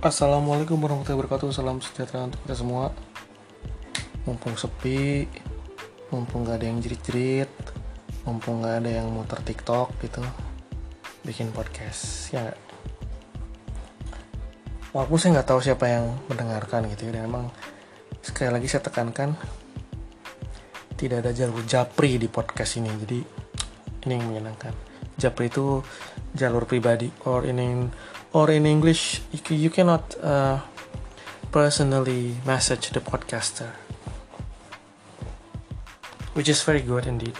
Assalamualaikum warahmatullahi wabarakatuh. Salam sejahtera untuk kita semua. Mumpung sepi Mumpung gak ada yang jerit-jerit Mumpung gak ada yang muter tiktok gitu Bikin podcast Ya gak? Walaupun saya nggak tahu siapa yang mendengarkan gitu ya Dan emang Sekali lagi saya tekankan Tidak ada jalur japri di podcast ini. Jadi Ini yang menyenangkan. Japri itu jalur pribadi Or in or in English you, cannot uh, personally message the podcaster. Which is very good indeed.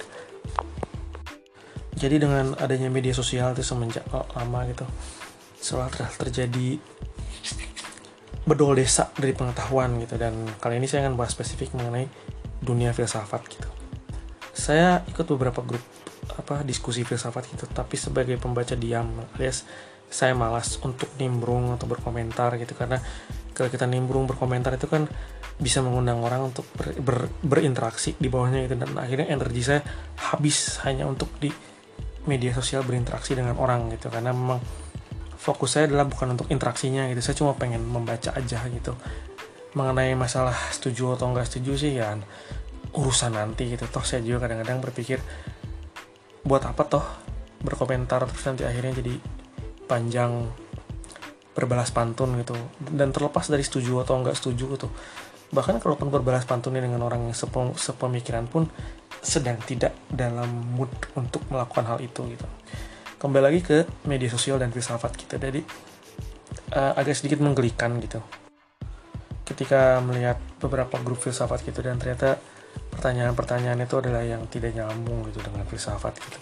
Jadi dengan adanya media sosial itu semenjak oh, lama gitu setelah ter terjadi bedol desa dari pengetahuan gitu. Dan kali ini saya akan bahas spesifik mengenai dunia filsafat gitu. Saya ikut beberapa grup apa diskusi filsafat gitu tapi sebagai pembaca diam alias saya malas untuk nimbrung atau berkomentar gitu karena kalau kita nimbrung berkomentar itu kan bisa mengundang orang untuk ber, ber, berinteraksi di bawahnya gitu. Dan akhirnya energi saya habis hanya untuk di media sosial berinteraksi dengan orang gitu. Karena memang fokus saya adalah bukan untuk interaksinya gitu. Saya cuma pengen membaca aja gitu. Mengenai masalah setuju atau enggak setuju sih ya urusan nanti gitu. Toh saya juga kadang-kadang berpikir buat apa toh berkomentar? Terus nanti akhirnya jadi panjang berbalas pantun gitu. Dan terlepas dari setuju atau enggak setuju gitu. Bahkan kalaupun berbalas pantunnya dengan orang yang sepem sepemikiran pun sedang tidak dalam mood untuk melakukan hal itu gitu. Kembali lagi ke media sosial dan filsafat kita. Jadi uh, agak sedikit menggelikan gitu. Ketika melihat beberapa grup filsafat gitu dan ternyata pertanyaan-pertanyaan itu adalah yang tidak nyambung gitu dengan filsafat gitu.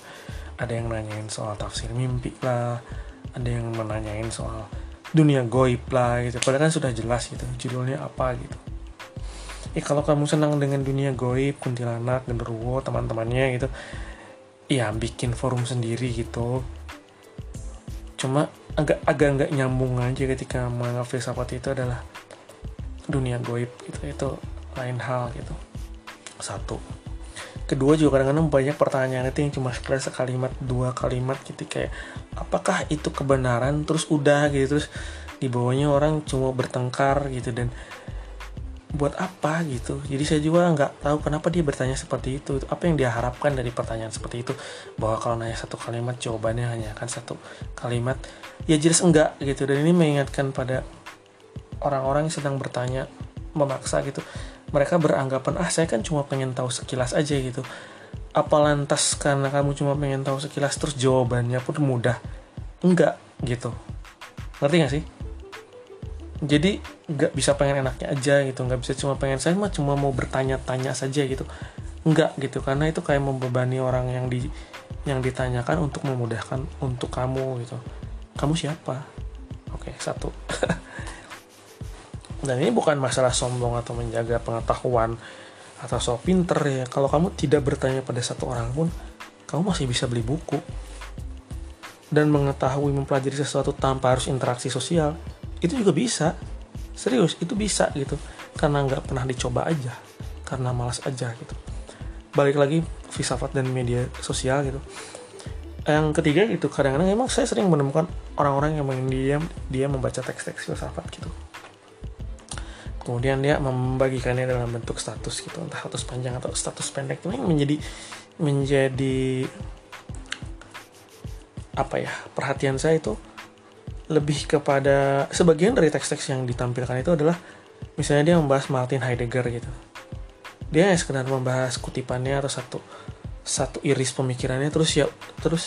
Ada yang nanyain soal tafsir mimpi lah ada yang menanyain soal dunia goib lah gitu. Padahal kan sudah jelas gitu judulnya apa gitu. Ya kalau kamu senang dengan dunia goib kuntilanak genderuwo teman-temannya gitu ya bikin forum sendiri gitu. Cuma agak agak nggak nyambung aja ketika menganggap filsafat itu adalah dunia goib gitu itu lain hal gitu. Satu kedua juga kadang-kadang banyak pertanyaan itu yang cuma sekedar sekalimat dua kalimat gitu kayak apakah itu kebenaran? Terus udah gitu terus di bawahnya orang cuma bertengkar gitu dan buat apa gitu. Jadi saya juga nggak tahu kenapa dia bertanya seperti itu. Apa yang dia harapkan dari pertanyaan seperti itu? Bahwa kalau nanya satu kalimat jawabannya hanya akan satu kalimat. Ya jelas enggak gitu dan ini mengingatkan pada orang-orang yang sedang bertanya memaksa gitu mereka beranggapan ah saya kan cuma pengen tahu sekilas aja gitu. Apa lantas karena kamu cuma pengen tahu sekilas terus jawabannya pun mudah? Enggak gitu. Ngerti gak sih? Jadi nggak bisa pengen enaknya aja gitu. Nggak bisa cuma pengen saya mah cuma mau bertanya-tanya saja gitu. Enggak gitu. Karena itu kayak membebani orang yang di yang ditanyakan untuk memudahkan untuk kamu gitu. Kamu siapa? Oke satu dan ini bukan masalah sombong atau menjaga pengetahuan atau so pinter ya. Kalau kamu tidak bertanya pada satu orang pun kamu masih bisa beli buku. Dan mengetahui mempelajari sesuatu tanpa harus interaksi sosial itu juga bisa. Serius itu bisa gitu. Karena nggak pernah dicoba aja. Karena malas aja gitu. Balik lagi filsafat dan media sosial gitu. Yang ketiga itu kadang-kadang emang saya sering menemukan orang-orang yang main diam dia membaca teks-teks filsafat gitu kemudian dia membagikannya dalam bentuk status gitu entah status panjang atau status pendek. Ini menjadi menjadi apa ya perhatian saya itu lebih kepada sebagian dari teks-teks yang ditampilkan itu adalah misalnya dia membahas Martin Heidegger gitu. Dia hanya sekedar membahas kutipannya atau satu satu iris pemikirannya terus ya terus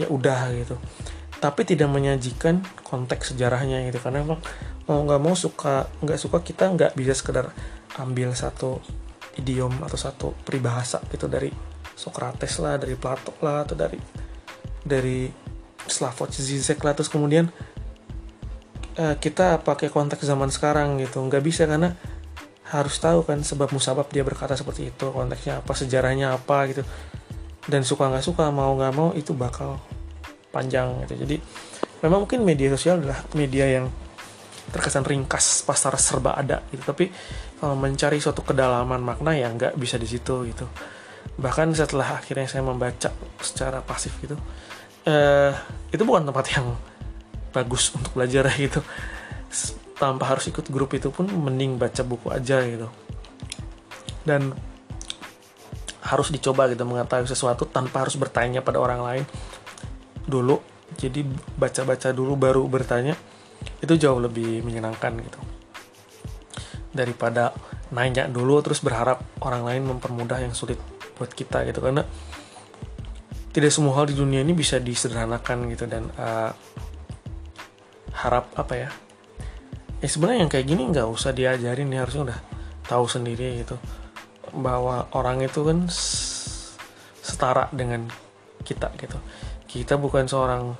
ya udah gitu. Tapi tidak menyajikan konteks sejarahnya gitu karena emang mau nggak mau suka nggak suka kita nggak bisa sekedar ambil satu idiom atau satu peribahasa gitu dari Socrates lah dari Plato lah atau dari dari Slavoj Zizek lah. Terus kemudian uh, kita pakai konteks zaman sekarang gitu. Nggak bisa karena harus tahu kan sebab musabab dia berkata seperti itu konteksnya apa sejarahnya apa gitu. Dan suka nggak suka mau nggak mau itu bakal panjang gitu. Jadi memang mungkin media sosial adalah media yang terkesan ringkas pasar serba ada gitu. Tapi kalau mencari suatu kedalaman makna ya nggak bisa di situ gitu. Bahkan setelah akhirnya saya membaca secara pasif gitu eh, itu bukan tempat yang bagus untuk belajar gitu. Tanpa harus ikut grup itu pun mending baca buku aja gitu. Dan harus dicoba gitu mengetahui sesuatu tanpa harus bertanya pada orang lain. Dulu jadi baca-baca dulu baru bertanya itu jauh lebih menyenangkan gitu. Daripada nanya dulu terus berharap orang lain mempermudah yang sulit buat kita gitu. Karena tidak semua hal di dunia ini bisa disederhanakan gitu dan uh, harap apa ya ya sebenarnya yang kayak gini nggak usah diajarin ya harusnya udah tahu sendiri gitu. Bahwa orang itu kan setara dengan kita gitu. Kita bukan seorang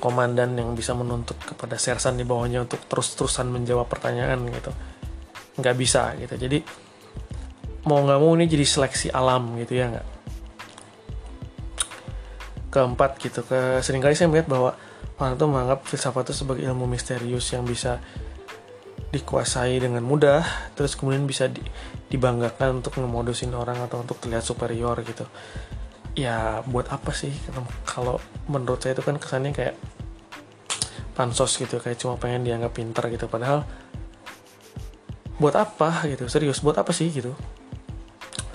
komandan yang bisa menuntut kepada sersan di bawahnya untuk terus-terusan menjawab pertanyaan gitu. Nggak bisa gitu. Jadi mau nggak mau ini jadi seleksi alam gitu ya nggak? Keempat gitu. Ke sering kali saya melihat bahwa orang itu menganggap filsafat itu sebagai ilmu misterius yang bisa dikuasai dengan mudah terus kemudian bisa di, dibanggakan untuk ngemodusin orang atau untuk terlihat superior gitu. Ya buat apa sih? Kalau menurut saya itu kan kesannya kayak pansos gitu kayak cuma pengen dianggap pinter gitu. Padahal buat apa gitu? Serius buat apa sih gitu?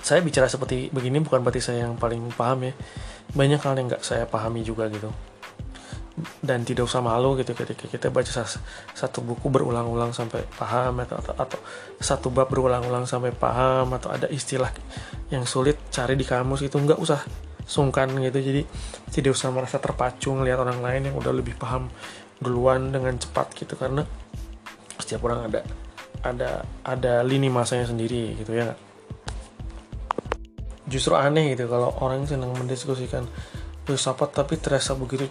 Saya bicara seperti begini bukan berarti saya yang paling paham ya. Banyak hal yang nggak saya pahami juga gitu. Dan tidak usah malu gitu ketika kita baca satu buku berulang-ulang sampai paham atau, atau atau satu bab berulang-ulang sampai paham atau ada istilah yang sulit cari di kamus itu nggak usah sungkan gitu. Jadi tidak usah merasa terpacu ngelihat orang lain yang udah lebih paham duluan dengan cepat gitu karena setiap orang ada ada ada lini masanya sendiri gitu ya justru aneh gitu kalau orang senang mendiskusikan filsafat tapi terasa begitu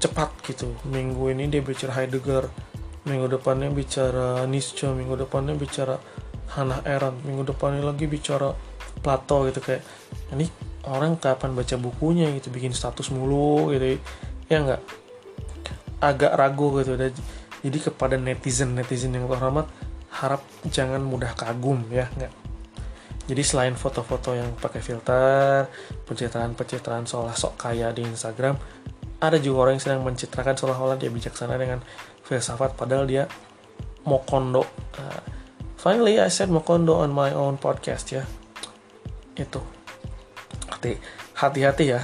cepat gitu. Minggu ini dia bicara Heidegger minggu depannya bicara Nietzsche minggu depannya bicara Hannah Arendt minggu depannya lagi bicara Plato gitu kayak ini orang kapan baca bukunya gitu bikin status mulu gitu ya nggak agak ragu gitu. Jadi kepada netizen netizen yang terhormat harap jangan mudah kagum ya nggak? Jadi selain foto-foto yang pakai filter pencitraan-pencitraan seolah sok kaya di Instagram ada juga orang yang sedang mencitrakan seolah-olah dia bijaksana dengan filsafat padahal dia mokondo uh, finally I said mokondo on my own podcast ya. Itu. Hati hati-hati ya.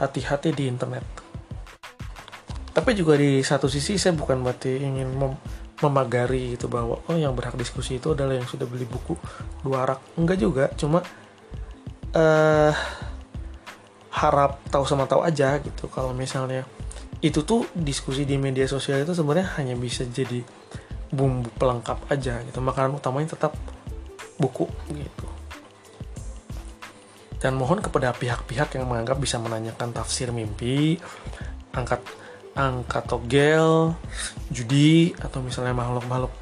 Hati-hati di internet tapi juga di satu sisi saya bukan berarti ingin mem memagari itu bahwa oh yang berhak diskusi itu adalah yang sudah beli buku dua rak enggak juga. Cuma uh, harap tahu sama tahu aja gitu. Kalau misalnya itu tuh diskusi di media sosial itu sebenarnya hanya bisa jadi bumbu pelengkap aja gitu. Makanan utamanya tetap buku gitu. Dan mohon kepada pihak-pihak yang menganggap bisa menanyakan tafsir mimpi angkat angkat togel judi atau misalnya makhluk-makhluk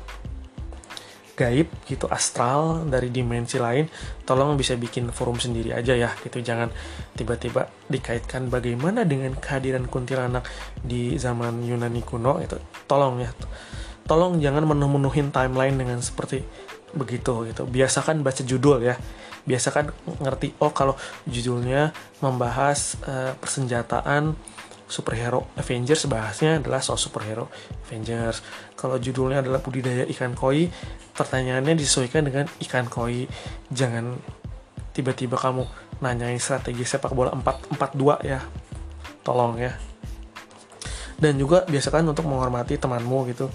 gaib gitu astral dari dimensi lain tolong bisa bikin forum sendiri aja ya gitu. Jangan tiba-tiba dikaitkan bagaimana dengan kehadiran kuntilanak di zaman Yunani kuno itu tolong ya tolong jangan menuh-menuhin timeline dengan seperti begitu gitu. Biasakan baca judul ya. Biasakan ngerti oh kalau judulnya membahas uh, persenjataan superhero Avengers bahasnya adalah soal superhero Avengers. Kalau judulnya adalah budidaya ikan koi pertanyaannya disesuaikan dengan ikan koi. Jangan tiba-tiba kamu nanyain strategi sepak bola 4-4-2 ya. Tolong ya. Dan juga biasakan untuk menghormati temanmu gitu.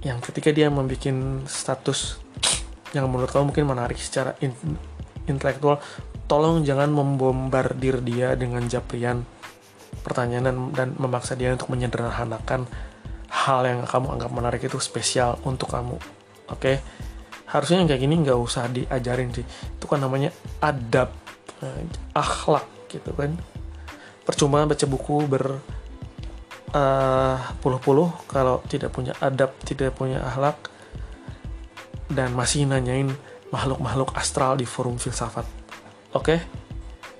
Yang ketika dia membuat status yang menurut kamu mungkin menarik secara in intelektual tolong jangan membombardir dia dengan japrian pertanyaan dan, dan memaksa dia untuk menyederhanakan hal yang kamu anggap menarik itu spesial untuk kamu. Oke? Okay? harusnya kayak gini nggak usah diajarin sih. Itu kan namanya adab uh, akhlak gitu kan. Percuma baca buku ber uh, puluh-puluh kalau tidak punya adab tidak punya akhlak dan masih nanyain makhluk-makhluk astral di forum filsafat. Oke? Okay?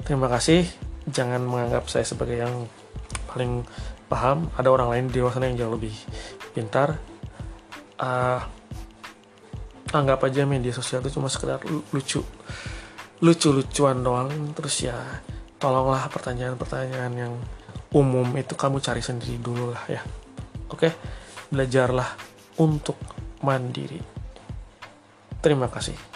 terima kasih jangan menganggap saya sebagai yang paling paham. Ada orang lain di luar sana yang jauh lebih pintar. Uh, anggap aja media sosial itu cuma sekedar lucu lucu-lucuan doang. Terus ya tolonglah pertanyaan-pertanyaan yang umum itu kamu cari sendiri dulu lah ya. Oke? Belajarlah untuk mandiri. Terima kasih.